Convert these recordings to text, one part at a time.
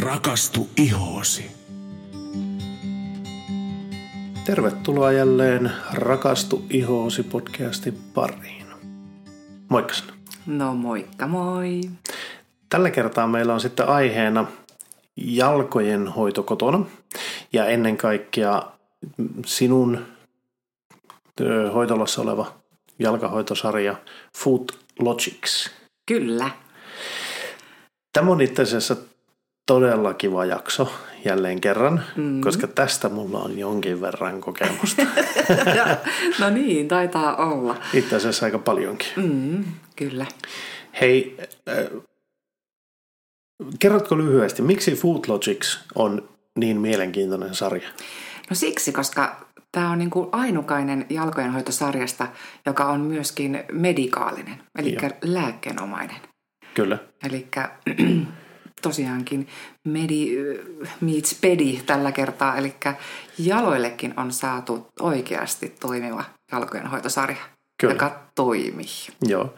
Rakastu ihoosi. Tervetuloa jälleen Rakastu ihoosi podcastin pariin. Moikka sinä. No moikka moi. Tällä kertaa meillä on sitten aiheena jalkojen hoito kotona ja ennen kaikkea sinun hoitolassa oleva jalkahoitosarja Foot Logics. Kyllä. Tämä on itse asiassa todella kiva jakso jälleen kerran, mm. koska tästä mulla on jonkin verran kokemusta. no niin, taitaa olla. Itse asiassa aika paljonkin. Mm, kyllä. Hei, äh, kerrotko lyhyesti, miksi Food Logics on niin mielenkiintoinen sarja? No siksi, koska tämä on niin kuin ainukainen jalkojenhoitosarjasta, joka on myöskin medikaalinen, eli Joo. lääkkeenomainen. Kyllä. Eli tosiaankin medi meets pedi tällä kertaa, eli jaloillekin on saatu oikeasti toimiva jalkojenhoitosarja, Kyllä. joka toimii. Joo.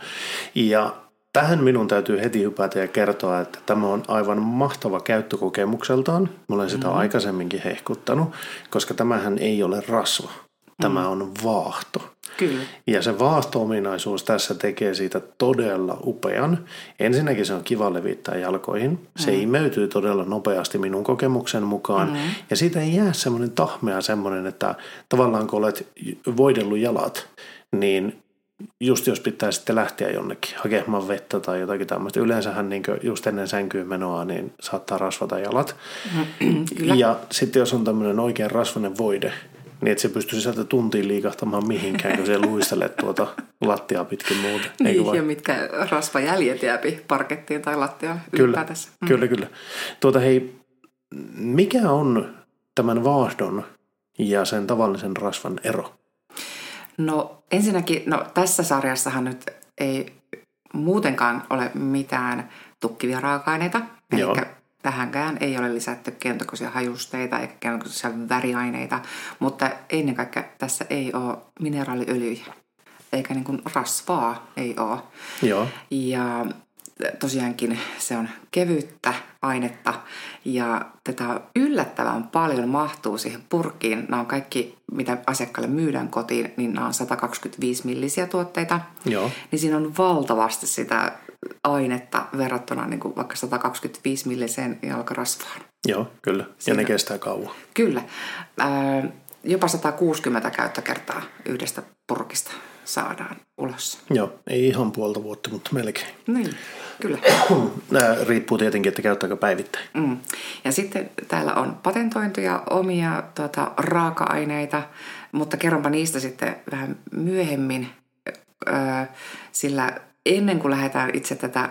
Ja tähän minun täytyy heti hypätä ja kertoa, että tämä on aivan mahtava käyttökokemukseltaan. Mä olen sitä mm-hmm. aikaisemminkin hehkuttanut, koska tämähän ei ole rasva. Tämä mm. on vaahto. Kyllä. Ja se vaahto-ominaisuus tässä tekee siitä todella upean. Ensinnäkin se on kiva levittää jalkoihin. Se mm. imeytyy todella nopeasti minun kokemuksen mukaan. Mm. Ja siitä ei jää semmoinen tahmea semmoinen, että tavallaan kun olet voidellut jalat, niin just jos pitää sitten lähteä jonnekin hakemaan vettä tai jotakin tämmöistä. Yleensähän niin just ennen sänkyyn menoa niin saattaa rasvata jalat. Kyllä. Ja sitten jos on tämmöinen oikein rasvainen voide, niin että se pystyy sieltä tuntiin liikahtamaan mihinkään, kun se luistelee tuota lattiaa pitkin muuten. Eikö Niin, vain? ja mitkä rasvajäljet jääpi parkettiin tai Kyllä, ylipäätänsä. Mm. kyllä, kyllä. Tuota hei, mikä on tämän vaahdon ja sen tavallisen rasvan ero? No ensinnäkin, no tässä sarjassahan nyt ei muutenkaan ole mitään tukkivia raaka-aineita. Eli tähänkään ei ole lisätty kentokoisia hajusteita eikä kentokoisia väriaineita, mutta ennen kaikkea tässä ei ole mineraaliöljyjä eikä niin kuin rasvaa ei ole. Joo, Ja tosiaankin se on kevyttä ainetta ja tätä yllättävän paljon mahtuu siihen purkkiin. Nämä on kaikki, mitä asiakkaalle myydään kotiin, niin nämä on 125 millisiä tuotteita. joo, Niin siinä on valtavasti sitä ainetta verrattuna niin kuin vaikka 125 milliseen jalkarasvaan. joo, kyllä. Ja Siinä- ne kestää kauan. Kyllä. Ää, jopa 160 käyttökertaa yhdestä purkista saadaan ulos. Joo, ei ihan puolta vuotta, mutta melkein. Niin, kyllä. Nämä riippuu tietenkin, että käyttääkö päivittäin. Mm. Ja sitten täällä on patentointuja omia tuota, raaka-aineita, mutta kerronpa niistä sitten vähän myöhemmin, öö, sillä ennen kuin lähdetään itse tätä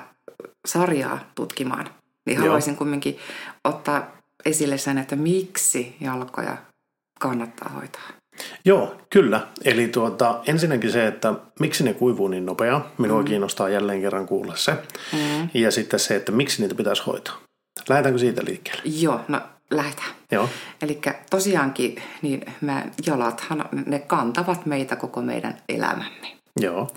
sarjaa tutkimaan, niin Joo. haluaisin kumminkin ottaa esille sen, että miksi jalkoja kannattaa hoitaa. Joo, kyllä. Eli tuota, ensinnäkin se, että miksi ne kuivuu niin nopeaa. Minua mm. kiinnostaa jälleen kerran kuulla se. Mm. Ja sitten se, että miksi niitä pitäisi hoitaa. Lähdetäänkö siitä liikkeelle? Joo, no lähdetään. Joo, Eli tosiaankin niin mä, jalathan, ne kantavat meitä koko meidän elämämme. joo,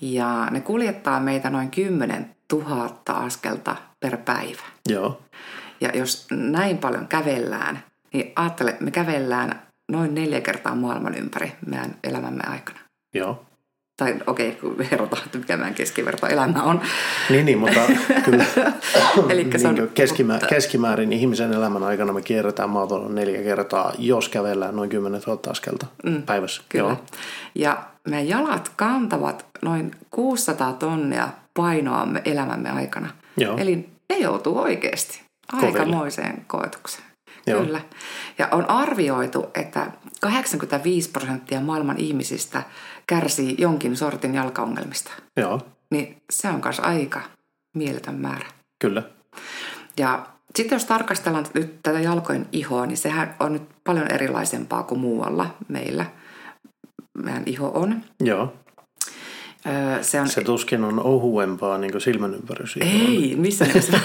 Ja ne kuljettaa meitä noin 10 000 askelta per päivä. joo, Ja jos näin paljon kävellään, niin ajattele, me kävellään noin neljä kertaa maailman ympäri meidän elämämme aikana. joo. Tai okei, okay, kun verrataan, että mikä meidän keskivertoelämä on. Niin, niin, mutta kyllä Elikkä se on- niin keskimä, mutta- keskimäärin ihmisen elämän aikana me kierretään maapallon neljä kertaa, jos kävellään noin 10 000 askelta mm, päivässä. Kyllä. Joo, Ja meidän jalat kantavat noin 600 tonnia painoamme elämämme aikana. Joo. Eli ne joutuu oikeasti Koville. aikamoiseen koetukseen. Joo. Kyllä. Ja on arvioitu, että 85 prosenttia maailman ihmisistä kärsii jonkin sortin jalkaongelmista. joo, Niin se on myös aika mieletön määrä. kyllä. Ja sitten jos tarkastellaan nyt tätä jalkojen ihoa, niin sehän on nyt paljon erilaisempaa kuin muualla meillä. Meidän iho on. Joo, Öö, Se on se tuskin on ohuempaa niin silmän ympärys. Ei, missä nimessä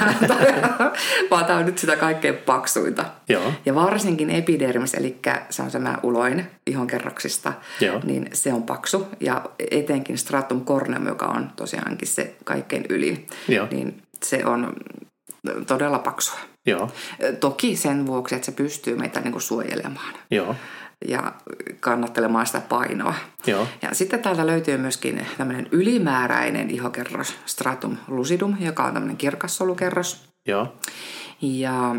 vaan tämä on nyt sitä kaikkein paksuinta. Joo. Ja varsinkin epidermis, eli se on semmoinen uloin ihon kerroksista, Joo. niin se on paksu. Ja etenkin stratum corneum, joka on tosiaankin se kaikkein ylin, Joo. niin se on todella paksua. Joo, Toki sen vuoksi, että se pystyy meitä niin kuin suojelemaan joo, ja kannattelemaan sitä painoa. joo, Ja sitten täältä löytyy myöskin tämmöinen ylimääräinen ihokerros, stratum lucidum, joka on tämmöinen kirkas solukerros. joo, Ja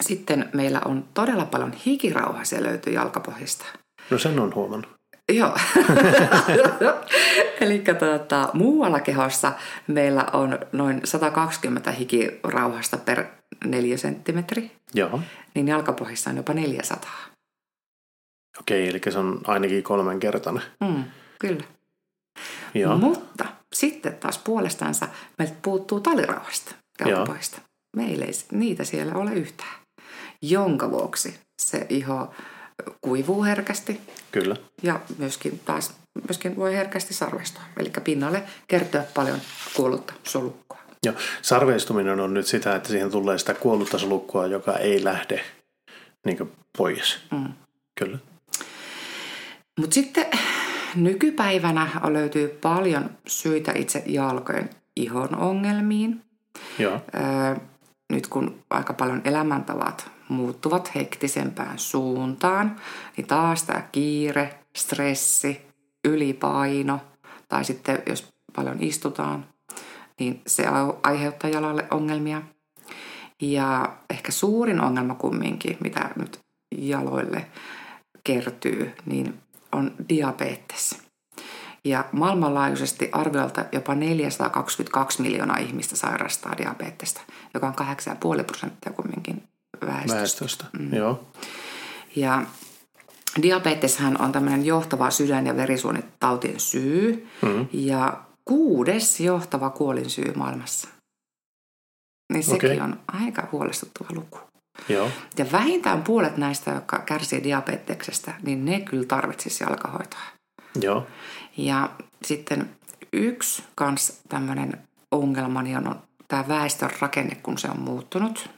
sitten meillä on todella paljon hikirauhasia löytyy jalkapohjista. no sen on huomannut. Joo. Eli tuota, muualla kehossa meillä on noin 120 hikirauhasta per 4 senttimetri, Joo, niin jalkapohjissa on jopa 400. okei, eli se on ainakin kolmenkertainen. Mm, kyllä. Joo, Mutta sitten taas puolestansa meiltä puuttuu talirauhasta jalkapohjista. Meillä ei niitä siellä ole yhtään. Jonka vuoksi se iho kuivuu herkästi kyllä. ja myöskin taas myöskin voi herkästi sarvestua. Eli pinnalle kertyä paljon kuollutta solukkoa. Joo, sarveistuminen on nyt sitä, että siihen tulee sitä kuollutta solukkoa, joka ei lähde niin pois. Mm. Kyllä. Mutta sitten nykypäivänä löytyy paljon syitä itse jalkojen ihon ongelmiin. Joo, Öö, nyt kun aika paljon elämäntavat muuttuvat hektisempään suuntaan, niin taas tämä kiire, stressi, ylipaino tai sitten jos paljon istutaan, niin se aiheuttaa jalalle ongelmia. Ja ehkä suurin ongelma kumminkin, mitä nyt jaloille kertyy, niin on diabetes. Ja maailmanlaajuisesti arviolta jopa 422 miljoonaa ihmistä sairastaa diabetesta, joka on 8,5 prosenttia kumminkin väestöstä. väestöstä. Mm. Joo, Ja diabeteshän on tämmöinen johtava sydän- ja verisuonitautien syy mm. ja kuudes johtava kuolinsyy maailmassa. Niin sekin Okei. on aika huolestuttava luku. Joo, Ja vähintään puolet näistä, jotka kärsii diabeteksestä, niin ne kyllä tarvitsisi jalkahoitoa. joo, Ja sitten yksi kans tämmöinen ongelma niin on tämä väestön rakenne, kun se on muuttunut.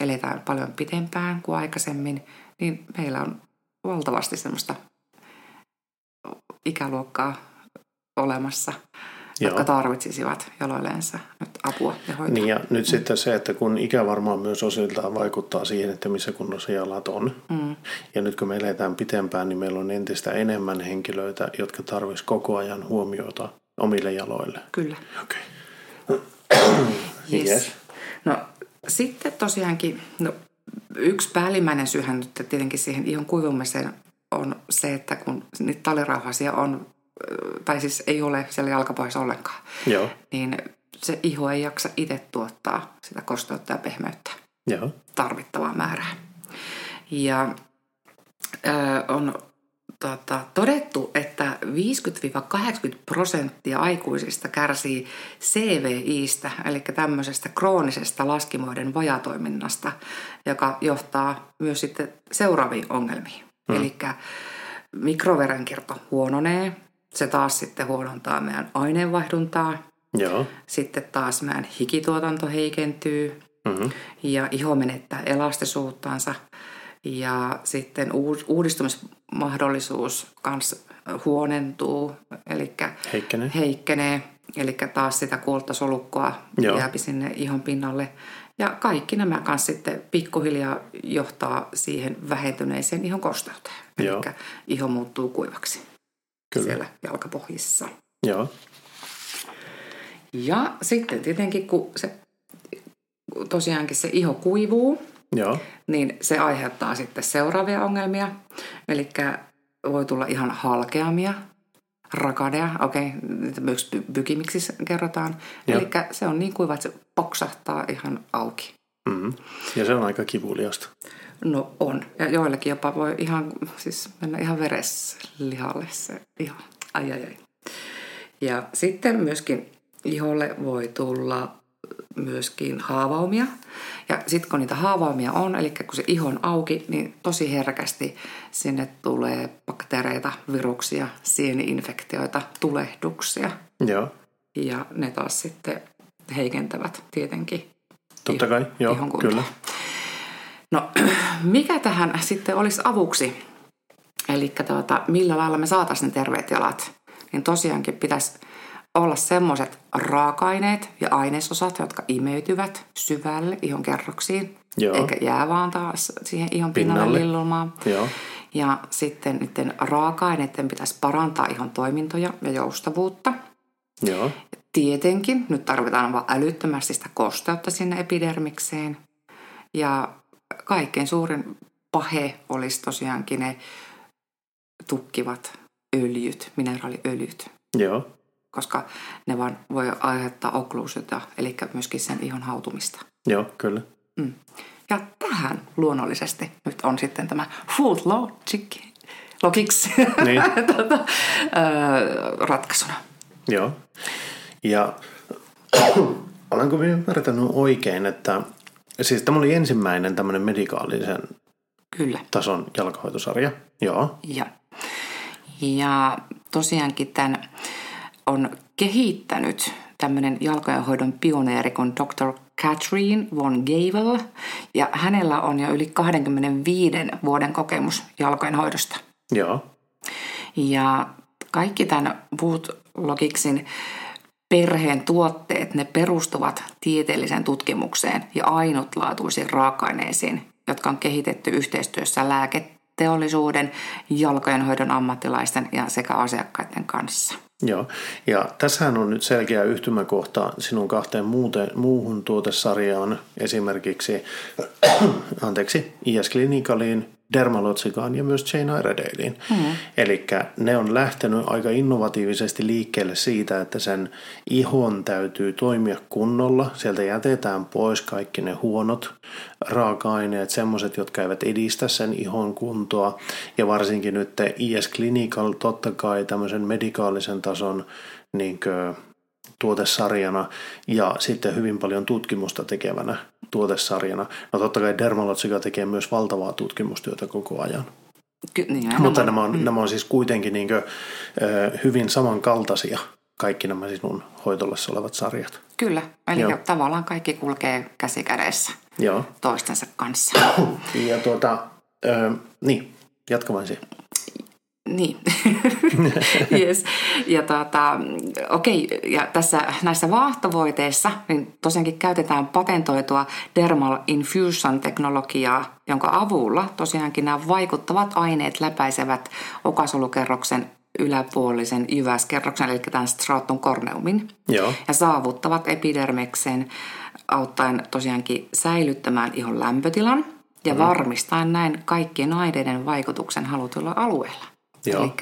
Eletään paljon pitempään kuin aikaisemmin, niin meillä on valtavasti semmoista ikäluokkaa olemassa, Joo. jotka tarvitsisivat jaloilleensa nyt apua ja hoitoa. Niin ja nyt sitten se, että kun ikä varmaan myös osiltaan vaikuttaa siihen, että missä kunnossa jalat on. Mm, Ja nyt kun me eletään pitempään, niin meillä on entistä enemmän henkilöitä, jotka tarvitsisivat koko ajan huomiota omille jaloille. kyllä. Okei. Yes. Yes. No sitten tosiaankin, no, yksi päällimmäinen syyhän nyt tietenkin siihen ihon kuivumiseen on se, että kun niitä talirauhasia on, tai siis ei ole siellä jalkapohjassa ollenkaan, Joo, niin se iho ei jaksa itse tuottaa sitä kosteutta ja pehmeyttä joo, tarvittavaa määrää. Ja ö, on tota, todettu, että 50-80 prosenttia aikuisista kärsii CVIstä, eli tämmöisestä kroonisesta laskimoiden vajatoiminnasta, joka johtaa myös sitten seuraaviin ongelmiin. Hmm. Eli mikroverenkierto huononee, se taas sitten huonontaa meidän aineenvaihduntaa, joo, sitten taas meidän hikituotanto heikentyy, mm-hmm. ja iho menettää elastisuuttansa ja sitten uud- uudistumismahdollisuus kans huonentuu, eli Heikkenee. heikkenee, eli taas sitä kuolta solukkoa Joo. jääpi sinne ihon pinnalle. Ja kaikki nämä kanssa sitten pikkuhiljaa johtaa siihen vähentyneeseen ihon kosteuteen. Eli iho muuttuu kuivaksi Kyllä. siellä jalkapohjissa. Joo, Ja sitten tietenkin, kun se tosiaankin se iho kuivuu, joo, niin se aiheuttaa sitten seuraavia ongelmia. Eli voi tulla ihan halkeamia, rakadea, okei, niitä myös py- pykimiksi kerrotaan. Eli se on niin kuiva, että se poksahtaa ihan auki. mm-hmm. ja se on aika No on. Ja joillekin jopa voi ihan, siis mennä ihan vereslihalle se iho. Ai ai ai. Ja sitten myöskin iholle voi tulla myöskin haavaumia. Ja sitten kun niitä haavaumia on, eli kun se iho on auki, niin tosi herkästi sinne tulee bakteereita, viruksia, sieni-infektioita, tulehduksia. Joo, Ja ne taas sitten heikentävät tietenkin totta kai, joo, ihon kuntoa. kyllä. No, mikä tähän sitten olisi avuksi? Eli tuota, millä lailla me saataisiin ne terveet jalat? Niin tosiaankin pitäisi olla semmoiset raaka-aineet ja ainesosat, jotka imeytyvät syvälle ihon kerroksiin, Joo. eikä jää vaan taas siihen ihon pinnalle, Pinnalle. lillumaan. Joo. Ja sitten niiden raaka-aineiden pitäisi parantaa ihon toimintoja ja joustavuutta. Joo. Tietenkin nyt tarvitaan vaan älyttömästi sitä kosteutta sinne epidermikseen. Ja kaikkein suurin pahe olisi tosiaankin ne tukkivat öljyt, mineraaliöljyt, Joo. koska ne vaan voi aiheuttaa okkluusiota, eli myöskin sen ihon hautumista. Joo, kyllä. Mm. Ja tähän luonnollisesti nyt on sitten tämä food logic, logics Niin. tota, ratkaisuna. Joo. Ja olenko minä ymmärtänyt oikein, että siis tämä oli ensimmäinen tämmöinen medikaalisen Kyllä. tason jalkahoitosarja. Joo. Ja, ja tosiaankin tämän on kehittänyt tämmöinen jalkojenhoidon pioneeri kuin Dr. Catherine von Gavel. Ja hänellä on jo yli 25 vuoden kokemus jalkojenhoidosta. Joo. Ja kaikki tämän Logicsin perheen tuotteet, ne perustuvat tieteelliseen tutkimukseen ja ainutlaatuisiin raaka-aineisiin, jotka on kehitetty yhteistyössä lääketeollisuuden, jalkojenhoidon ammattilaisten ja sekä asiakkaiden kanssa. Joo, ja tässähän on nyt selkeä yhtymäkohta sinun kahteen muuten, muuhun tuotesarjaan, esimerkiksi anteeksi, IS Clinicaliin, Dermalotsikaan ja myös Jane Iredalein. Mm. Eli ne on lähtenyt aika innovatiivisesti liikkeelle siitä, että sen ihon täytyy toimia kunnolla. Sieltä jätetään pois kaikki ne huonot raaka-aineet, semmoiset, jotka eivät edistä sen ihon kuntoa. Ja varsinkin nyt IS Clinical totta kai tämmöisen medikaalisen tason niin tuotesarjana ja sitten hyvin paljon tutkimusta tekevänä tuotesarjana. No totta kai Dermalogica tekee myös valtavaa tutkimustyötä koko ajan. Ky- niin, Mutta nämä on, mm. nämä on siis kuitenkin niin kuin, hyvin samankaltaisia kaikki nämä sinun hoitolassa olevat sarjat. Kyllä, eli Joo. tavallaan kaikki kulkee käsi kädessä Joo. toistensa kanssa. Ja tuota, ö, niin, jatka vain siihen. Niin, yes. Ja tota, okei, ja tässä näissä vaahtovoiteissa niin tosiaankin käytetään patentoitua Dermal Infusion-teknologiaa, jonka avulla tosiaankin nämä vaikuttavat aineet läpäisevät okasolukerroksen yläpuolisen jyväskerroksen, eli tämän stratum corneumin, Joo. ja saavuttavat epidermeksen auttaen tosiaankin säilyttämään ihon lämpötilan ja mm. varmistaen näin kaikkien aineiden vaikutuksen halutulla alueella. Joo. Eli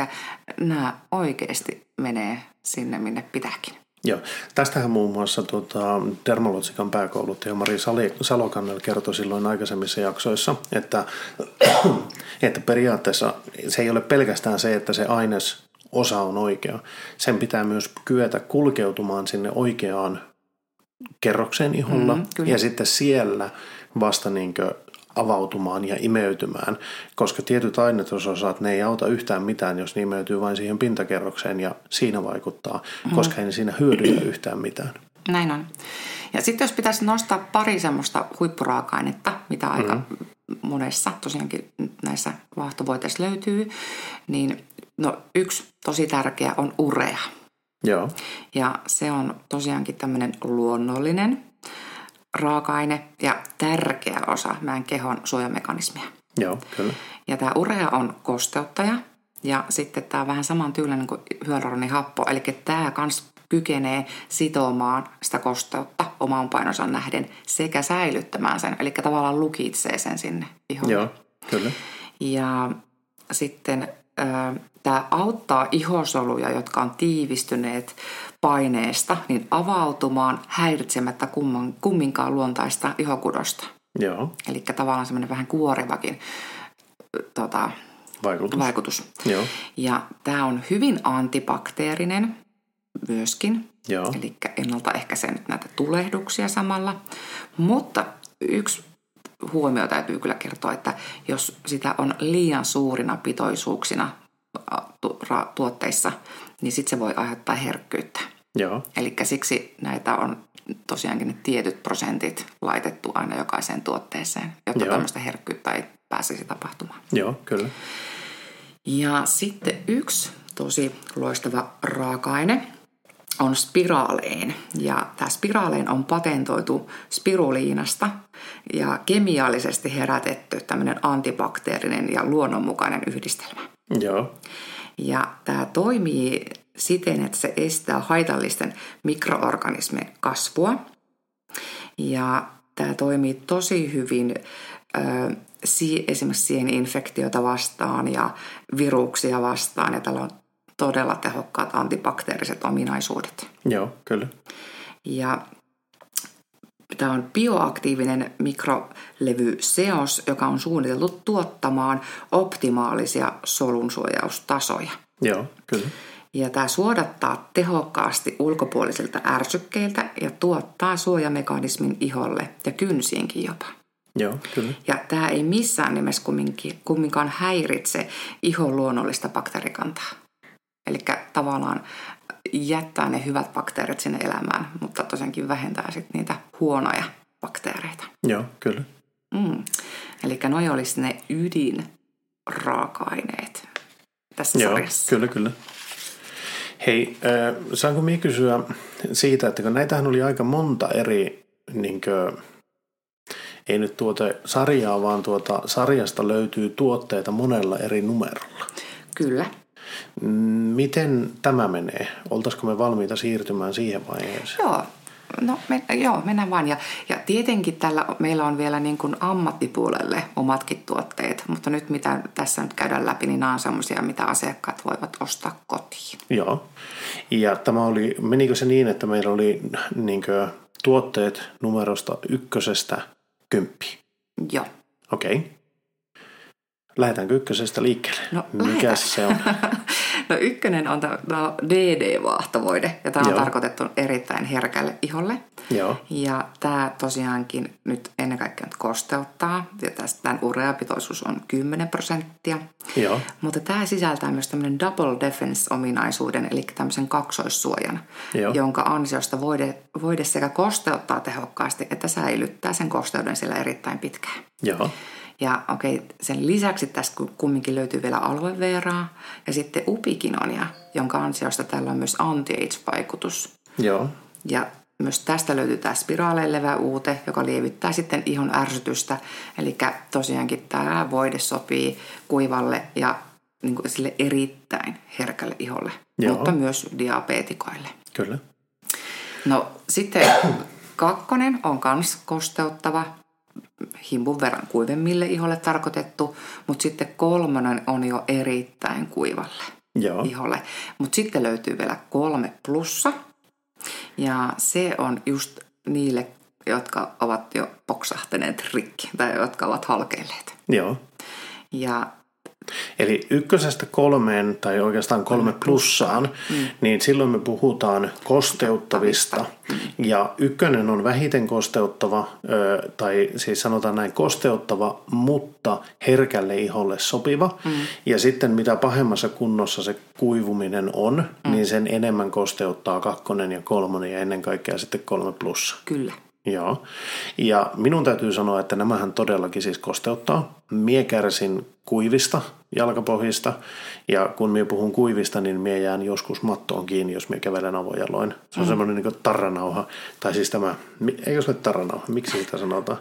nämä oikeasti menee sinne, minne pitääkin. Joo. Tästähän muun muassa tuota, Dermalogican pääkouluttaja Mari Sali- Salokannel kertoi silloin aikaisemmissa jaksoissa, että, että periaatteessa se ei ole pelkästään se, että se aines osa on oikea. Sen pitää myös kyetä kulkeutumaan sinne oikeaan kerrokseen iholla Mm, kyllä. ja sitten siellä vasta niin avautumaan ja imeytymään, koska tietyt ainesosat, ne ei auta yhtään mitään, jos ne imeytyy vain siihen pintakerrokseen ja siinä vaikuttaa, koska ei ne siinä hyödytä yhtään mitään. Näin on. Ja sitten jos pitäisi nostaa pari semmoista huippuraaka-ainetta, mitä aika mm-hmm. monessa tosiaankin näissä vaahtovoiteissa löytyy, niin no, yksi tosi tärkeä on urea. Joo, Ja se on tosiaankin tämmöinen luonnollinen raaka-aine ja tärkeä osa meidän kehon suojamekanismia. joo, kyllä. Ja tämä urea on kosteuttaja ja sitten tämä on vähän saman tyylinen kuin hyaluronihappo, eli tämä kans kykenee sitomaan sitä kosteutta omaan painonsa nähden sekä säilyttämään sen, eli tavallaan lukitsee sen sinne iholle. Joo, kyllä. Ja sitten tämä auttaa ihosoluja, jotka on tiivistyneet paineesta, niin avautumaan häiritsemättä kumman, kumminkaan luontaista ihokudosta. Joo, Eli tavallaan semmoinen vähän kuorivakin tota, vaikutus. vaikutus. Joo, Ja tämä on hyvin antibakteerinen myöskin, joo, eli ennaltaehkäisee näitä tulehduksia samalla. Mutta yksi huomio täytyy kyllä kertoa, että jos sitä on liian suurina pitoisuuksina tuotteissa, niin sitten se voi aiheuttaa herkkyyttä. joo, Eli siksi näitä on tosiaankin ne tietyt prosentit laitettu aina jokaiseen tuotteeseen, jotta Joo. tämmöistä herkkyyttä ei pääsisi tapahtumaan. joo, kyllä. Ja sitten yksi tosi loistava raaka-aine on spiraalein. Ja tämä spiraalein on patentoitu spiruliinasta ja kemiallisesti herätetty tämmöinen antibakteerinen ja luonnonmukainen yhdistelmä. Joo. Ja tämä toimii siten, että se estää haitallisten mikroorganismien kasvua. Ja tämä toimii tosi hyvin ö, esimerkiksi sieninfektiota vastaan ja viruksia vastaan. Ja tällä on todella tehokkaat antibakteeriset ominaisuudet. Joo, kyllä. Ja tämä on bioaktiivinen mikrolevyseos, joka on suunniteltu tuottamaan optimaalisia solunsuojaustasoja. Joo, kyllä. Ja tämä suodattaa tehokkaasti ulkopuolisilta ärsykkeiltä ja tuottaa suojamekanismin iholle ja kynsiinkin jopa. Joo, kyllä. Ja tämä ei missään nimessä kumminkaan häiritse ihon luonnollista bakteerikantaa. Eli tavallaan jättää ne hyvät bakteerit sinne elämään, mutta tosiaankin vähentää sitten niitä huonoja bakteereita. Joo, kyllä. Mm. Eli noi olisi ne ydinraaka-aineet tässä Joo, sarjassa. kyllä, kyllä. Hei, äh, saanko minä kysyä siitä, että kun näitähän oli aika monta eri, niin kuin, ei nyt tuota sarjaa, vaan tuota sarjasta löytyy tuotteita monella eri numerolla. Kyllä. Miten tämä menee? Oltaisiko me valmiita siirtymään siihen vaiheeseen? Joo, No me, joo, mennään vaan. Ja, ja tietenkin tällä meillä on vielä niin kuin ammattipuolelle omatkin tuotteet, mutta nyt mitä tässä nyt käydään läpi, niin nämä on sellaisia, mitä asiakkaat voivat ostaa kotiin. Joo. Ja tämä oli, menikö se niin, että meillä oli niin kuin, tuotteet numerosta ykkösestä kymppi? Joo. Okei. Okay. Lähdetäänkö ykkösestä liikkeelle? No, Mikä se on? no ykkönen on tämä DD-vaahtovoide, ja tämä on Joo. tarkoitettu erittäin herkälle iholle. Joo. Ja tämä tosiaankin nyt ennen kaikkea nyt kosteuttaa, ja tästä tämän ureapitoisuus on 10 prosenttia. Joo. Mutta tämä sisältää myös tämmöinen double defense-ominaisuuden, eli tämmöisen kaksoissuojan, Joo. jonka ansiosta voide, voide sekä kosteuttaa tehokkaasti, että säilyttää sen kosteuden siellä erittäin pitkään. Joo. Ja okei, okay, sen lisäksi tästä kumminkin löytyy vielä alueveeraa ja sitten upikinonia, jonka ansiosta tällä on myös anti-age-vaikutus. Joo. Ja myös tästä löytyy tämä spiraaleilevä uute, joka lievittää sitten ihon ärsytystä. Eli tosiaankin tämä voide sopii kuivalle ja niin kuin sille erittäin herkälle iholle, Joo. mutta myös diabetikoille. Kyllä. No sitten kakkonen on myös kosteuttava himpun verran kuivemmille iholle tarkoitettu, mutta sitten kolmonen on jo erittäin kuivalle Joo. iholle. Mutta sitten löytyy vielä kolme plussa, ja se on just niille, jotka ovat jo poksahtaneet rikki tai jotka ovat halkeilleet. Joo. Ja Eli ykkösestä kolmeen tai oikeastaan kolme plussaan, mm. niin silloin me puhutaan kosteuttavista. Mm. Ja ykkönen on vähiten kosteuttava, tai siis sanotaan näin kosteuttava, mutta herkälle iholle sopiva. Mm. Ja sitten mitä pahemmassa kunnossa se kuivuminen on, mm. niin sen enemmän kosteuttaa kakkonen ja kolmonen ja ennen kaikkea sitten kolme plussa. Kyllä. Joo. Ja minun täytyy sanoa, että nämähän todellakin siis kosteuttaa. Mie kärsin kuivista jalkapohjista ja kun minä puhun kuivista, niin minä jään joskus mattoon kiinni, jos minä kävelen avojaloin. Se on mm. semmoinen niin tarranauha, tai siis tämä, eikö se ole tarranauha, miksi sitä sanotaan?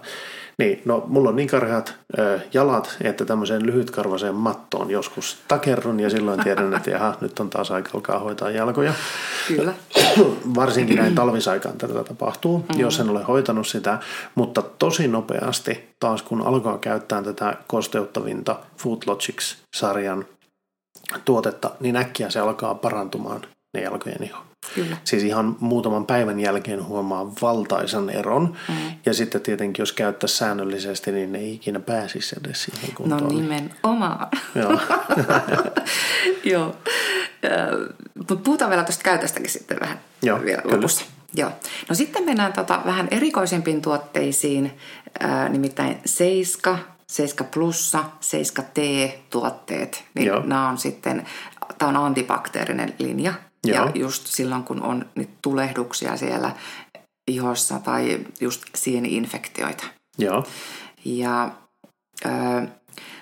Niin, no mulla on niin karheat ö, jalat, että tämmöiseen lyhytkarvaseen mattoon joskus takerrun ja silloin tiedän, että jaha, nyt on taas aika alkaa hoitaa jalkoja. Kyllä. Varsinkin näin talvisaikaan tätä tapahtuu, mm-hmm. jos en ole hoitanut sitä, mutta tosi nopeasti taas kun alkaa käyttää tätä kosteuttavinta Foodlogics-sarjan tuotetta, niin äkkiä se alkaa parantumaan ne jalkojen iho. Kyllä. Siis ihan muutaman päivän jälkeen huomaa valtaisan eron. Mm. Ja sitten tietenkin, jos käyttää säännöllisesti, niin ei ikinä pääsisi edes siihen kuntoon. No nimenomaan. Joo. Joo. Mutta puhutaan vielä tuosta käytöstäkin sitten vähän Joo, vielä kyllä. lopussa. Joo. No sitten mennään tota vähän erikoisempiin tuotteisiin, ää, nimittäin Seiska, Seiska Plussa, Seiska T-tuotteet. Niin Joo. nämä on sitten, tämä on antibakteerinen linja. Joo. Ja just silloin, kun on nyt tulehduksia siellä ihossa tai just sieni-infektioita. Joo. Ja öö,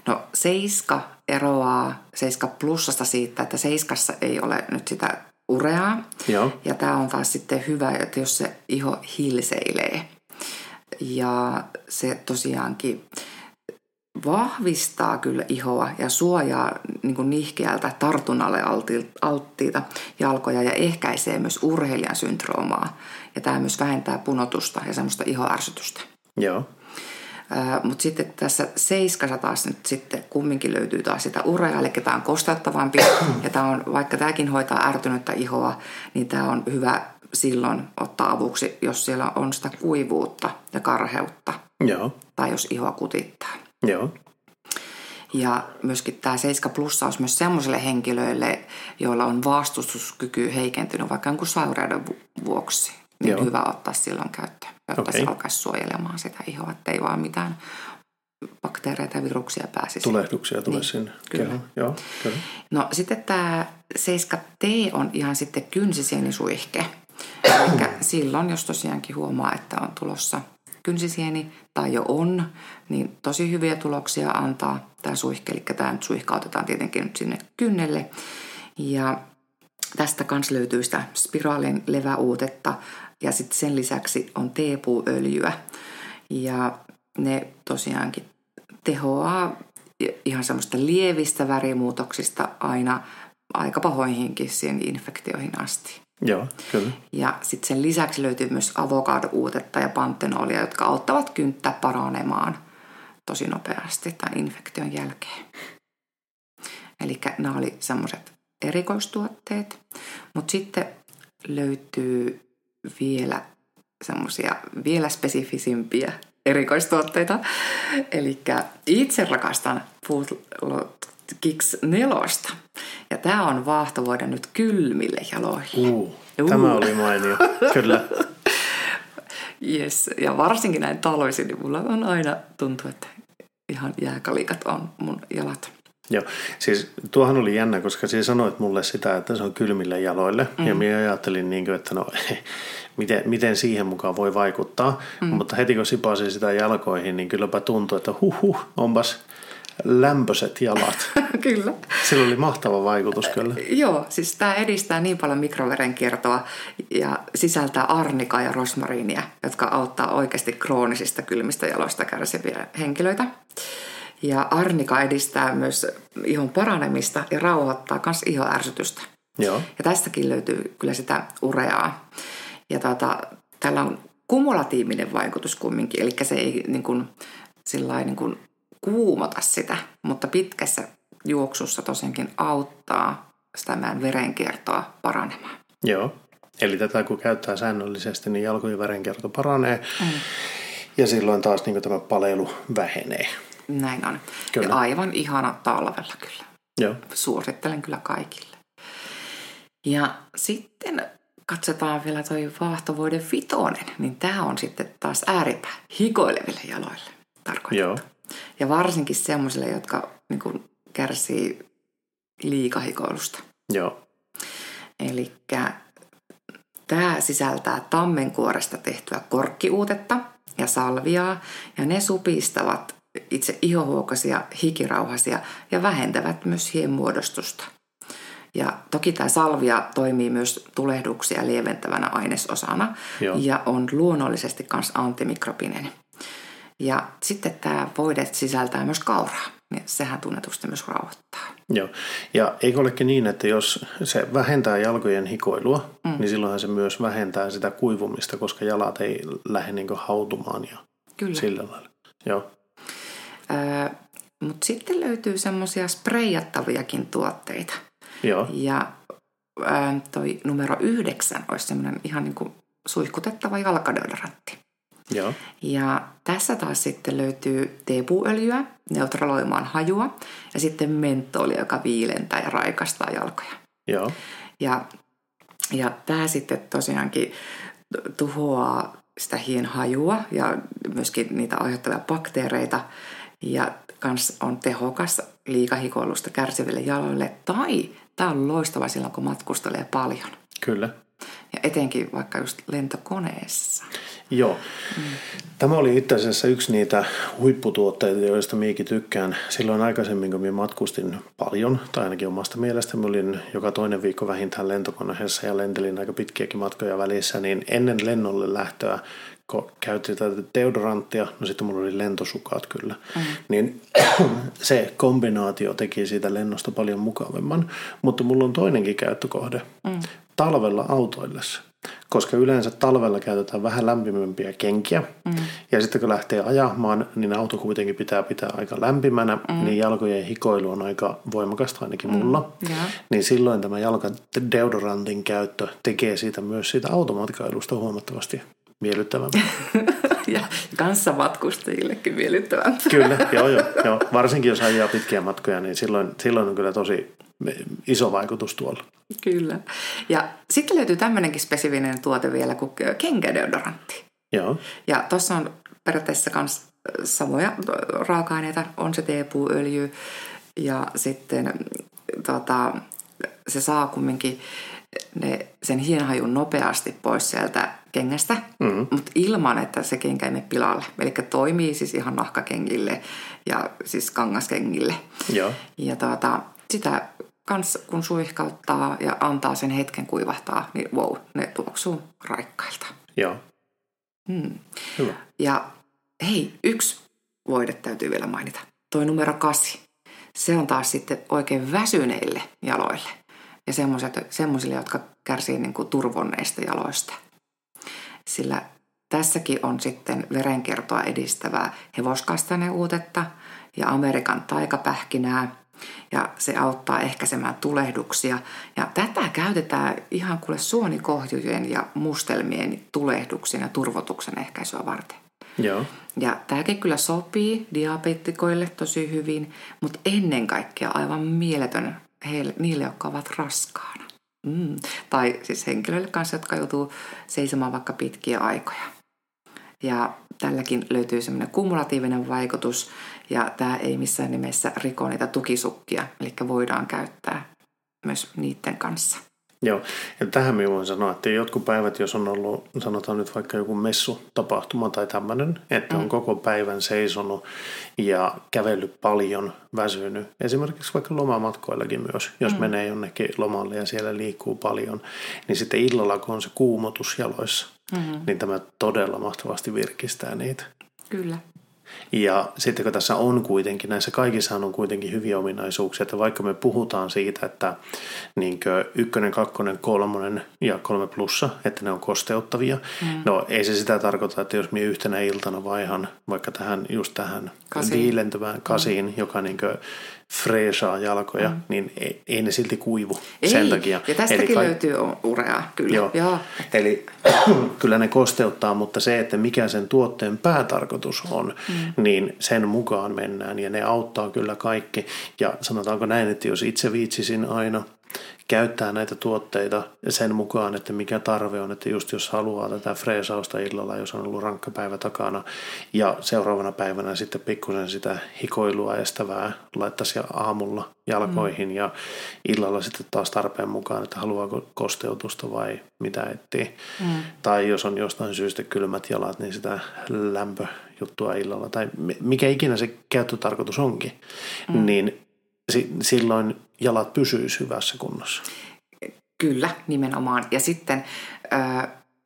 no Seiska eroaa Seiska plussasta siitä, että Seiskassa ei ole nyt sitä ureaa. Joo. Ja tämä on taas sitten hyvä, että jos se iho hilseilee. Ja se tosiaankin vahvistaa kyllä ihoa ja suojaa niin kuin nihkeältä tartunnalle alttiita jalkoja ja ehkäisee myös urheilijan syndroomaa. Ja tämä myös vähentää punotusta ja semmoista ihoärsytystä. Joo. Mutta sitten tässä seiskassa taas nyt sitten kumminkin löytyy taas sitä urea, eli tämä on kosteuttavampi. Ja tämä on, vaikka tämäkin hoitaa ärtynyttä ihoa, niin tämä on hyvä silloin ottaa avuksi, jos siellä on sitä kuivuutta ja karheutta. Joo. Tai jos ihoa kutittaa. Joo. Ja myöskin tämä 7 plussa olisi myös sellaisille henkilöille, joilla on vastustuskyky heikentynyt vaikka jonkun sairauden vuoksi. Niin Joo. hyvä ottaa silloin käyttöön, jotta okay. se alkaisi suojelemaan sitä ihoa, ettei vaan mitään bakteereita ja viruksia pääsisi. Tulehduksia tulee niin, sinne. Kyllä. Joo, kyllä. No sitten tämä 7T on ihan sitten kynsisienisuihke. Eli silloin, jos tosiaankin huomaa, että on tulossa kynsisieni tai jo on, niin tosi hyviä tuloksia antaa tämä suihke. Eli tämä nyt suihkautetaan tietenkin nyt sinne kynnelle. Ja tästä kans löytyy sitä spiraalin leväuutetta ja sitten sen lisäksi on teepuuöljyä. Ja ne tosiaankin tehoaa ihan semmoista lievistä värimuutoksista aina aika pahoihinkin siihen infektioihin asti. Joo, kyllä. Ja sitten sen lisäksi löytyy myös avokadouutetta ja pantenolia, jotka auttavat kynttä paranemaan tosi nopeasti tämän infektion jälkeen. Eli nämä oli semmoiset erikoistuotteet. Mutta sitten löytyy vielä semmoisia vielä spesifisimpiä erikoistuotteita. Eli itse rakastan Food Kicks nelosta. Ja tämä on vaahtovuoden nyt kylmille jaloille. Uh, uh. Tämä oli mainio, kyllä. Yes, ja varsinkin näin talvisin, niin mulla on aina tuntuu, että ihan jääkalikat on mun jalat. Joo, siis tuohan oli jännä, koska siinä sanoit mulle sitä, että se on kylmille jaloille. Mm. Ja minä ajattelin, niin kuin, että no, miten, miten siihen mukaan voi vaikuttaa. Mm. Mutta heti kun sipasin sitä jalkoihin, niin kylläpä tuntui, että huh huh, onpas lämpöiset jalat. kyllä. Sillä oli mahtava vaikutus kyllä. Joo, siis tämä edistää niin paljon mikroverenkiertoa ja sisältää arnikaa ja rosmariinia, jotka auttaa oikeasti kroonisista kylmistä jaloista kärsiviä henkilöitä. Ja arnika edistää myös ihon paranemista ja rauhoittaa myös ihoärsytystä. Joo. Ja tästäkin löytyy kyllä sitä ureaa. Ja tota, tällä on kumulatiivinen vaikutus kumminkin, eli se ei niin kuin, niin kuin kuumota sitä, mutta pitkässä juoksussa tosiaankin auttaa sitä meidän verenkiertoa paranemaan. Joo, eli tätä kun käyttää säännöllisesti, niin jalkojen verenkierto paranee mm. ja silloin taas niin tämä paleilu vähenee. Näin on. Kyllä. Ja aivan ihana talvella kyllä. Joo. Suosittelen kyllä kaikille. Ja sitten katsotaan vielä toi vaahtovuoden vitonen, niin tämä on sitten taas ääripää hikoileville jaloille tarkoitettu. Joo. Ja varsinkin semmoisille, jotka niin kuin, kärsii liikahikoilusta. Joo. Eli tämä sisältää tammenkuoresta tehtyä korkkiuutetta ja salviaa, ja ne supistavat itse ihohuokasia, hikirauhasia ja vähentävät myös hien muodostusta. Ja toki tämä salvia toimii myös tulehduksia lieventävänä ainesosana Joo. ja on luonnollisesti myös antimikrobinen. Ja sitten tämä voide sisältää myös kauraa, niin sehän tunnetusti myös rauhoittaa. Joo, ja eikö olekin niin, että jos se vähentää jalkojen hikoilua, mm. niin silloinhan se myös vähentää sitä kuivumista, koska jalat ei lähde niin hautumaan ja Kyllä. sillä lailla. Joo. Öö, Mutta sitten löytyy semmoisia spreijattaviakin tuotteita. Joo. Ja öö, toi numero yhdeksän olisi semmoinen ihan niin kuin suihkutettava jalkadeodorantti. Joo. Ja tässä taas sitten löytyy teepuöljyä neutraloimaan hajua ja sitten mentolia, joka viilentää ja raikastaa jalkoja. Joo. Ja, ja tämä sitten tosiaankin tuhoaa sitä hien hajua ja myöskin niitä aiheuttavia bakteereita ja kans on tehokas liikahikoilusta kärsiville jaloille tai tämä on loistava silloin, kun matkustelee paljon. Kyllä. Ja etenkin vaikka just lentokoneessa. Joo. Mm. Tämä oli itse asiassa yksi niitä huipputuotteita, joista minäkin tykkään. Silloin aikaisemmin, kun minä matkustin paljon, tai ainakin omasta mielestä, minä olin joka toinen viikko vähintään lentokoneessa ja lentelin aika pitkiäkin matkoja välissä, niin ennen lennolle lähtöä kun käytti tätä deodoranttia, no sitten mulla oli lentosukat kyllä, mm. niin se kombinaatio teki siitä lennosta paljon mukavemman. Mutta mulla on toinenkin käyttökohde. Mm. Talvella autoillessa. Koska yleensä talvella käytetään vähän lämpimämpiä kenkiä. Mm. Ja sitten kun lähtee ajamaan, niin auto kuitenkin pitää pitää aika lämpimänä. Mm. Niin jalkojen hikoilu on aika voimakasta ainakin mm. mulla. Yeah. Niin silloin tämä jalkadeodorantin käyttö tekee siitä myös siitä automatkailusta huomattavasti miellyttävämpää. ja kanssamatkustajillekin miellyttävämpää. kyllä, joo, joo, joo. Varsinkin jos ajaa pitkiä matkoja, niin silloin, silloin on kyllä tosi iso vaikutus tuolla. Kyllä. Ja sitten löytyy tämmöinenkin spesifinen tuote vielä kuin kenkädeodorantti. Joo. Ja tuossa on periaatteessa myös samoja raaka-aineita. On se teepuuöljy ja sitten tota, se saa kumminkin ne, sen hienhajun nopeasti pois sieltä kengästä, mm-hmm. mutta ilman, että se kenkä ei mene pilalle. Eli toimii siis ihan nahkakengille ja siis kangaskengille. Joo. Ja tuota, sitä kans kun suihkauttaa ja antaa sen hetken kuivahtaa, niin wow, ne tuoksuu raikkailta. Joo. Hmm. Hyvä. Ja hei, yksi voide täytyy vielä mainita. Toi numero kasi. Se on taas sitten oikein väsyneille jaloille ja semmoisille, jotka kärsii niin kuin turvonneista jaloista. Sillä tässäkin on sitten verenkiertoa edistävää hevoskastaneuutetta ja Amerikan taikapähkinää ja se auttaa ehkäisemään tulehduksia. Ja tätä käytetään ihan kuule suonikohjujen ja mustelmien tulehduksien ja turvotuksen ehkäisyä varten. Joo. Ja tämäkin kyllä sopii diabetikoille tosi hyvin, mutta ennen kaikkea aivan mieletön heille, niille, jotka ovat raskaana. Mm. Tai siis henkilöille kanssa, jotka joutuu seisomaan vaikka pitkiä aikoja. Ja tälläkin löytyy semmoinen kumulatiivinen vaikutus, ja tämä ei missään nimessä riko niitä tukisukkia, eli voidaan käyttää myös niiden kanssa. Joo, ja tähän minä voin sanoa, että jotkut päivät, jos on ollut, sanotaan nyt vaikka joku messutapahtuma tai tämmöinen, että on mm. koko päivän seisonut ja kävellyt paljon, väsynyt, esimerkiksi vaikka lomamatkoillakin myös, jos mm. menee jonnekin lomalle ja siellä liikkuu paljon, niin sitten illalla, kun on se kuumotus jaloissa, mm-hmm. niin tämä todella mahtavasti virkistää niitä. Kyllä. Ja sitten kun tässä on kuitenkin, näissä kaikissa on kuitenkin hyviä ominaisuuksia, että vaikka me puhutaan siitä, että niin ykkönen, kakkonen, kolmonen ja kolme plussa, että ne on kosteuttavia. Mm. No ei se sitä tarkoita, että jos minä yhtenä iltana vaihan vaikka tähän, just tähän kasiin. viilentävään kasiin, mm. joka niin freesaa jalkoja, mm. niin ei, ei ne silti kuivu ei. sen takia. Ja tästäkin Eli kai... löytyy urea, kyllä. Joo. Joo. Eli kyllä ne kosteuttaa, mutta se, että mikä sen tuotteen päätarkoitus on, mm. niin sen mukaan mennään ja ne auttaa kyllä kaikki. Ja sanotaanko näin, että jos itse viitsisin aina käyttää näitä tuotteita sen mukaan, että mikä tarve on, että just jos haluaa tätä freesausta illalla, jos on ollut rankka päivä takana ja seuraavana päivänä sitten pikkusen sitä hikoilua estävää laittaisi aamulla jalkoihin mm. ja illalla sitten taas tarpeen mukaan, että haluaako kosteutusta vai mitä etsii. Mm. Tai jos on jostain syystä kylmät jalat, niin sitä lämpöjuttua illalla tai mikä ikinä se käyttötarkoitus onkin, mm. niin silloin jalat pysyisi hyvässä kunnossa. Kyllä, nimenomaan. Ja sitten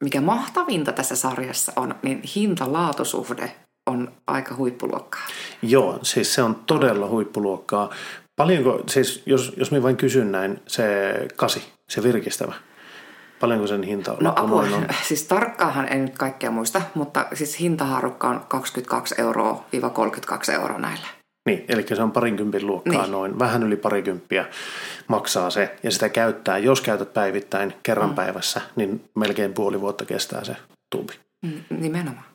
mikä mahtavinta tässä sarjassa on, niin hinta-laatusuhde on aika huippuluokkaa. Joo, siis se on todella huippuluokkaa. Paljonko, siis jos, jos minä vain kysyn näin, se kasi, se virkistävä, paljonko sen hinta no, apua, on? Siis tarkkaahan en nyt kaikkea muista, mutta siis hintahaarukka on 22 euroa 32 euroa näillä. Niin, eli se on parinkympin luokkaa niin. noin, vähän yli parikymppiä maksaa se, ja sitä käyttää, jos käytät päivittäin kerran mm. päivässä, niin melkein puoli vuotta kestää se tuubi. Mm, nimenomaan.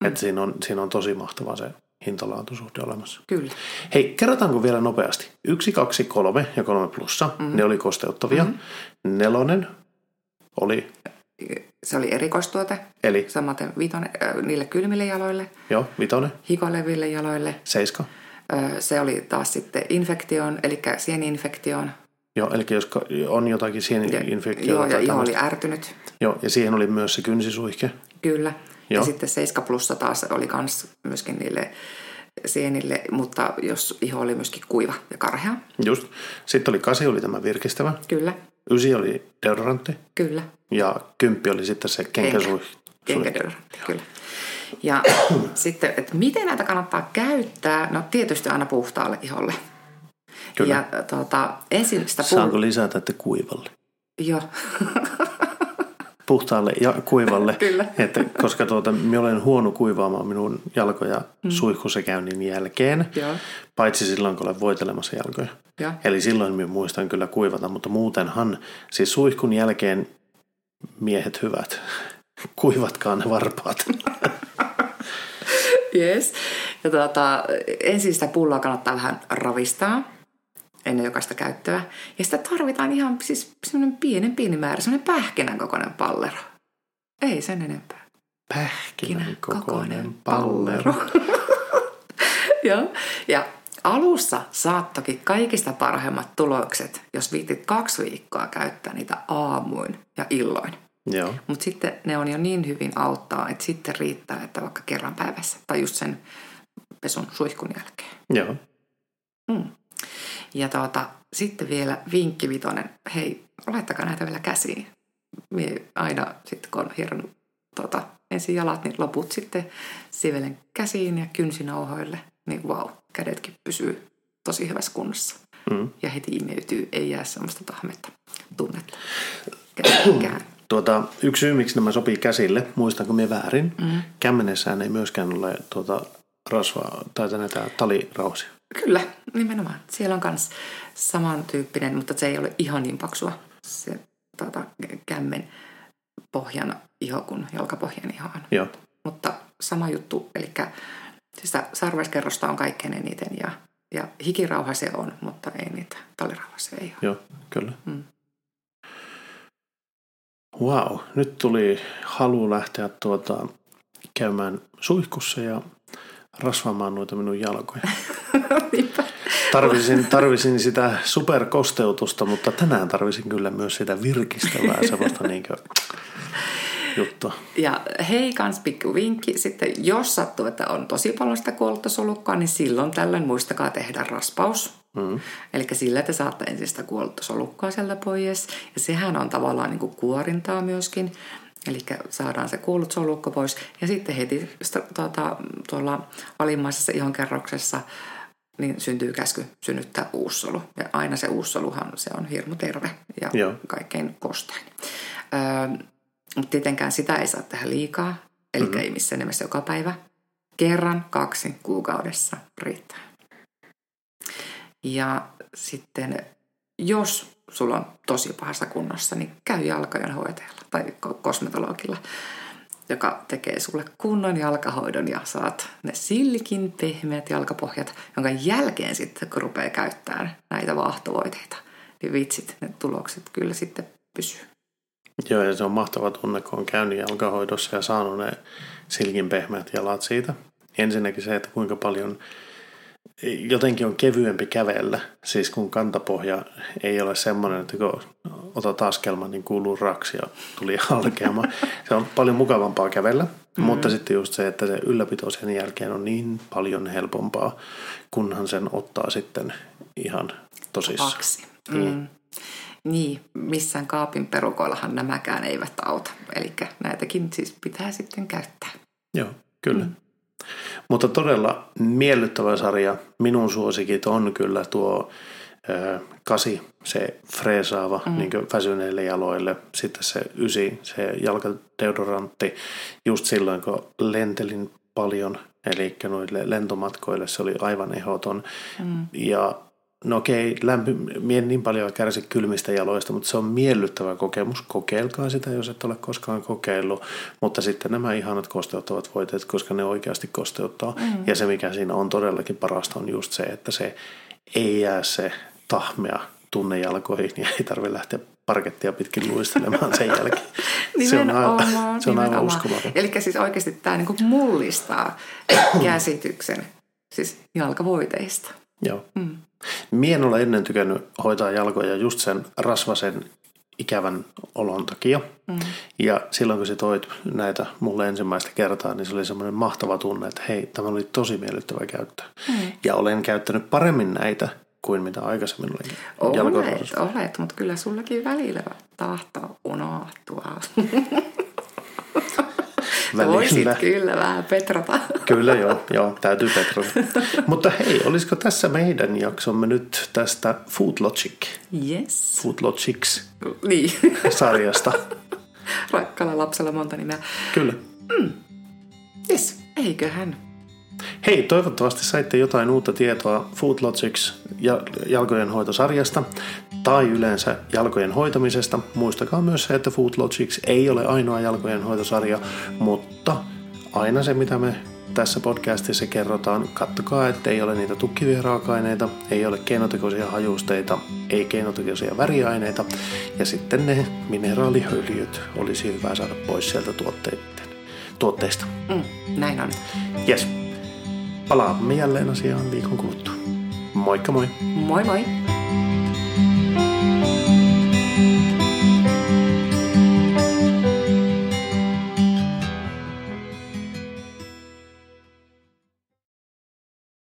Mm. Et siinä, on, siinä on tosi mahtava se hintalaatusuhde olemassa. Kyllä. Hei, kerrotaanko vielä nopeasti? Yksi, kaksi, kolme ja kolme plussa, mm. ne oli kosteuttavia. Mm. Nelonen oli... Se oli erikoistuote. Eli? Samaten vitone, äh, niille kylmille jaloille. Joo, vitonen. Hikoleville jaloille. Seiska. Se oli taas sitten infektioon, eli sieninfektioon Joo, eli jos on jotakin sieninfektiota. Joo, ja iho oli ärtynyt. Joo, ja siihen oli myös se kynsisuihke. Kyllä. Ja Joo. sitten 7 plussa taas oli kans myöskin niille sienille, mutta jos iho oli myöskin kuiva ja karhea. Just. Sitten oli kasi oli tämä virkistävä. Kyllä, Ysi oli deodorantti. kyllä. Ja kymppi oli sitten se kenkäsuihke. Kenkädeodorantti, kyllä. Ja sitten, että miten näitä kannattaa käyttää? No tietysti aina puhtaalle iholle. Kyllä. Ja tuota, ensin sitä Saanko lisätä, että kuivalle? Joo, Puhtaalle ja kuivalle. Kyllä. Että, koska tuota, minä olen huono kuivaamaan minun jalkoja mm. suihkussa käynnin jälkeen. Joo. Paitsi silloin, kun olen voitelemassa jalkoja. Joo. Eli silloin minä muistan kyllä kuivata, mutta muutenhan, siis suihkun jälkeen miehet hyvät, kuivatkaa ne varpaat. Yes. Ja tuota, ensin sitä pulloa kannattaa vähän ravistaa ennen jokaista käyttöä. Ja sitä tarvitaan ihan siis semmoinen pienen pieni määrä, semmoinen pähkinän kokoinen pallero. Ei sen enempää. Pähkinän kokoinen pallero. Joo. Ja alussa saat toki kaikista parhaimmat tulokset, jos viitit kaksi viikkoa käyttää niitä aamuin ja illoin. Mutta sitten ne on jo niin hyvin auttaa, että sitten riittää, että vaikka kerran päivässä tai just sen pesun suihkun jälkeen. joo. Ja tuota, sitten vielä vinkki vitonen. Hei, laittakaa näitä vielä käsiin. Mie aina sitten kun on hieronnut tuota, ensin jalat, niin loput sitten sivelen käsiin ja kynsinauhoille. Niin vau, kädetkin pysyy tosi hyvässä kunnossa. Mm. Ja heti imeytyy, ei jää semmoista tahmetta tunnetta. Käsikään. Tuota, yksi syy, miksi nämä sopii käsille, muistanko minä väärin, mm. kämmenessään ei myöskään ole tuota, rasvaa tai näitä talirauhasia. Kyllä, nimenomaan. Siellä on myös samantyyppinen, mutta se ei ole ihan niin paksua se tota, kämmen pohjan iho kuin jalkapohjan iho on. Joo, Mutta sama juttu, eli sitä sarveskerrosta on kaikkein eniten ja, ja hikirauha se on, mutta ei niitä talirauhasia ei ole. joo, kyllä. Mm. Wow, nyt tuli halu lähteä tuota, käymään suihkussa ja rasvaamaan noita minun jalkoja. Tarvisin, tarvisin sitä superkosteutusta, mutta tänään tarvisin kyllä myös sitä virkistävää sellaista niin juttua. Ja hei, kans pikku vinkki. Sitten jos sattuu, että on tosi paljon sitä kuollutta solukkaa, niin silloin tällöin muistakaa tehdä raspaus. Mm. Eli sillä te saatte ensin sitä kuollutta solukkaa sieltä pois. Ja sehän on tavallaan niin kuin kuorintaa myöskin. Eli saadaan se kuollut solukko pois. Ja sitten heti tuota, tuolla alimmaisessa ihonkerroksessa niin syntyy käsky synnyttää uussolu. Ja aina se uussoluhan se on hirmu terve ja Joo. kaikkein kostain. Öö, mutta tietenkään sitä ei saa tehdä liikaa. Eli mm-hmm. ei missään nimessä joka päivä. Kerran, kaksi kuukaudessa riittää. Ja sitten jos sulla on tosi pahassa kunnossa, niin käy jalkojen hoitajalla tai ko- kosmetologilla, joka tekee sulle kunnon jalkahoidon ja saat ne silkin pehmeät jalkapohjat, jonka jälkeen sitten kun rupeaa käyttämään näitä vaahtovoiteita, niin vitsit, ne tulokset kyllä sitten pysyy. Joo, ja se on mahtava tunne, kun on käynyt jalkahoidossa ja saanut ne silkin pehmeät jalat siitä. Ensinnäkin se, että kuinka paljon jotenkin on kevyempi kävellä, siis kun kantapohja ei ole semmoinen, että kun otat askelman, niin kuuluu raksi ja tuli halkeama. Se on paljon mukavampaa kävellä, mm-hmm. mutta sitten just se, että se ylläpito sen jälkeen on niin paljon helpompaa, kunhan sen ottaa sitten ihan tosissaan. Kaksi. Mm. Niin, missään kaapin perukoillahan nämäkään eivät auta. Eli näitäkin siis pitää sitten käyttää. Joo, kyllä. Mm. Mutta todella miellyttävä sarja. Minun suosikit on kyllä tuo ö, kasi, se freesaava mm. niin väsyneille jaloille. Sitten se ysi, se jalkadeodorantti. Just silloin, kun lentelin paljon, eli noille lentomatkoille se oli aivan ehdoton. Mm. Ja no okei, lämpi, mie en niin paljon kärsi kylmistä jaloista, mutta se on miellyttävä kokemus. Kokeilkaa sitä, jos et ole koskaan kokeillut. Mutta sitten nämä ihanat kosteuttavat voiteet, koska ne oikeasti kosteuttaa. Mm. Ja se, mikä siinä on todellakin parasta, on just se, että se ei jää se tahmea tunne jalkoihin ja ei tarvitse lähteä parkettia pitkin luistelemaan sen jälkeen. se on aivan, se on aivan uskomaton. Eli siis oikeasti tämä niinku mullistaa käsityksen siis jalkavoiteista. Joo. Mm. Mie en ole ennen tykännyt hoitaa jalkoja just sen rasvasen ikävän olon takia. Mm. Ja silloin kun sä toit näitä mulle ensimmäistä kertaa, niin se oli semmoinen mahtava tunne, että hei, tämä oli tosi miellyttävä käyttää. Mm. Ja olen käyttänyt paremmin näitä kuin mitä aikaisemmin olin. Olet, olet, mutta kyllä sullakin välillä tahtoo unohtua. Välillä. Voisit kyllä vähän petrata. Kyllä joo, joo täytyy petrata. Mutta hei, olisiko tässä meidän jaksomme nyt tästä Food Logic? Yes. Food Logics niin. sarjasta. Rakkalla lapsella monta nimeä. Kyllä. Mm. Yes, eiköhän. Hei, toivottavasti saitte jotain uutta tietoa Food Logics ja jalkojen hoitosarjasta tai yleensä jalkojen hoitamisesta. Muistakaa myös se, että Food Logics ei ole ainoa jalkojen hoitosarja, mutta aina se, mitä me tässä podcastissa kerrotaan, kattokaa, että ei ole niitä tukkivia raaka-aineita, ei ole keinotekoisia hajusteita, ei keinotekoisia väriaineita ja sitten ne mineraaliöljyt olisi hyvä saada pois sieltä tuotteista. Mm, näin on. Yes. Palaamme jälleen asiaan viikon kuluttua. Moikka moi! Moi moi! Thank you.